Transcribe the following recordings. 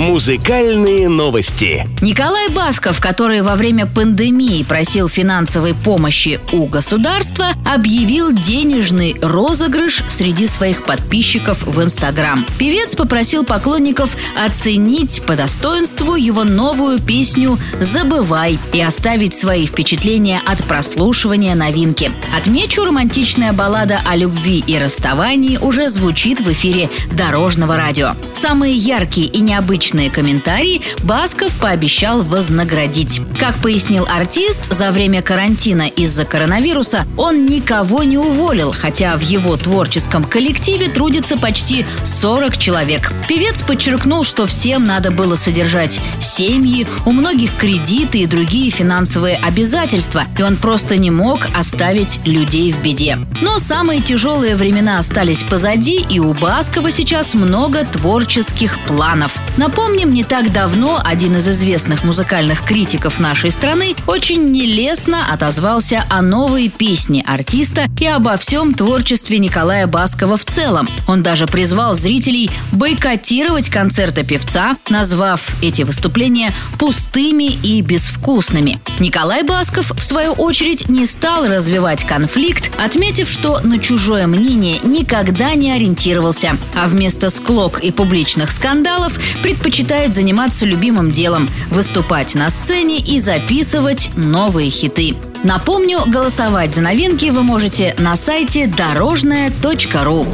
Музыкальные новости. Николай Басков, который во время пандемии просил финансовой помощи у государства, объявил денежный розыгрыш среди своих подписчиков в Инстаграм. Певец попросил поклонников оценить по достоинству его новую песню «Забывай» и оставить свои впечатления от прослушивания новинки. Отмечу, романтичная баллада о любви и расставании уже звучит в эфире Дорожного радио. Самые яркие и необычные комментарии Басков пообещал вознаградить. Как пояснил артист, за время карантина из-за коронавируса он никого не уволил, хотя в его творческом коллективе трудится почти 40 человек. Певец подчеркнул, что всем надо было содержать семьи, у многих кредиты и другие финансовые обязательства, и он просто не мог оставить людей в беде. Но самые тяжелые времена остались позади, и у Баскова сейчас много творческих планов. Напомним, не так давно один из известных музыкальных критиков нашей страны очень нелестно отозвался о новой песне артиста и обо всем творчестве Николая Баскова в целом. Он даже призвал зрителей бойкотировать концерты певца, назвав эти выступления пустыми и безвкусными. Николай Басков, в свою очередь, не стал развивать конфликт, отметив, что на чужое мнение никогда не ориентировался, а вместо склок и публичных скандалов предпочитает заниматься любимым делом – выступать на сцене и записывать новые хиты. Напомню, голосовать за новинки вы можете на сайте дорожная.ру.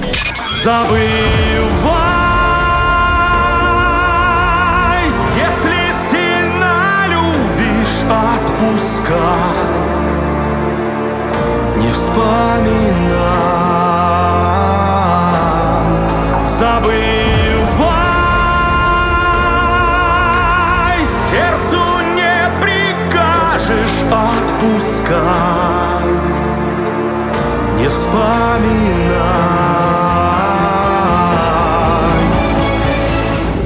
Забывай, отпускай, не вспоминай. Сердцу не прикажешь, отпускай, не вспоминай.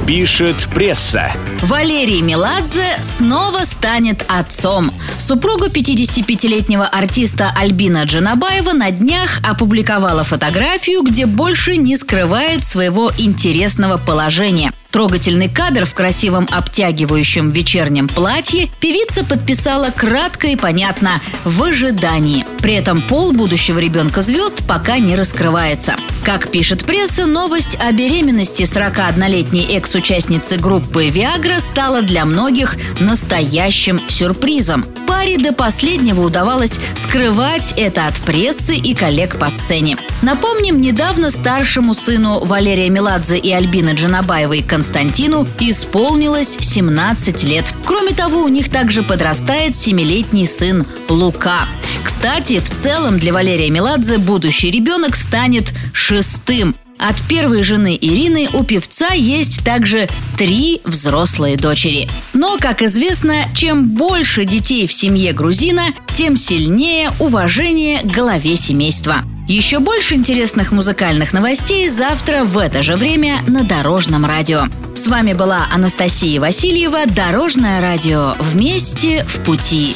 Пишет пресса. Валерий Меладзе снова станет отцом. Супруга 55-летнего артиста Альбина Джанабаева на днях опубликовала фотографию, где больше не скрывает своего интересного положения. Трогательный кадр в красивом обтягивающем вечернем платье певица подписала кратко и понятно «в ожидании». При этом пол будущего ребенка звезд пока не раскрывается. Как пишет пресса, новость о беременности 41-летней экс-участницы группы «Виагра» стала для многих настоящим сюрпризом. Паре до последнего удавалось скрывать это от прессы и коллег по сцене. Напомним, недавно старшему сыну Валерия Меладзе и Альбины Джанабаевой Константину исполнилось 17 лет. Кроме того, у них также подрастает 7-летний сын Лука. Кстати, в целом для Валерия Меладзе будущий ребенок станет шестым. От первой жены Ирины у певца есть также три взрослые дочери. Но, как известно, чем больше детей в семье грузина, тем сильнее уважение к главе семейства. Еще больше интересных музыкальных новостей завтра в это же время на Дорожном радио. С вами была Анастасия Васильева, Дорожное радио. Вместе в пути.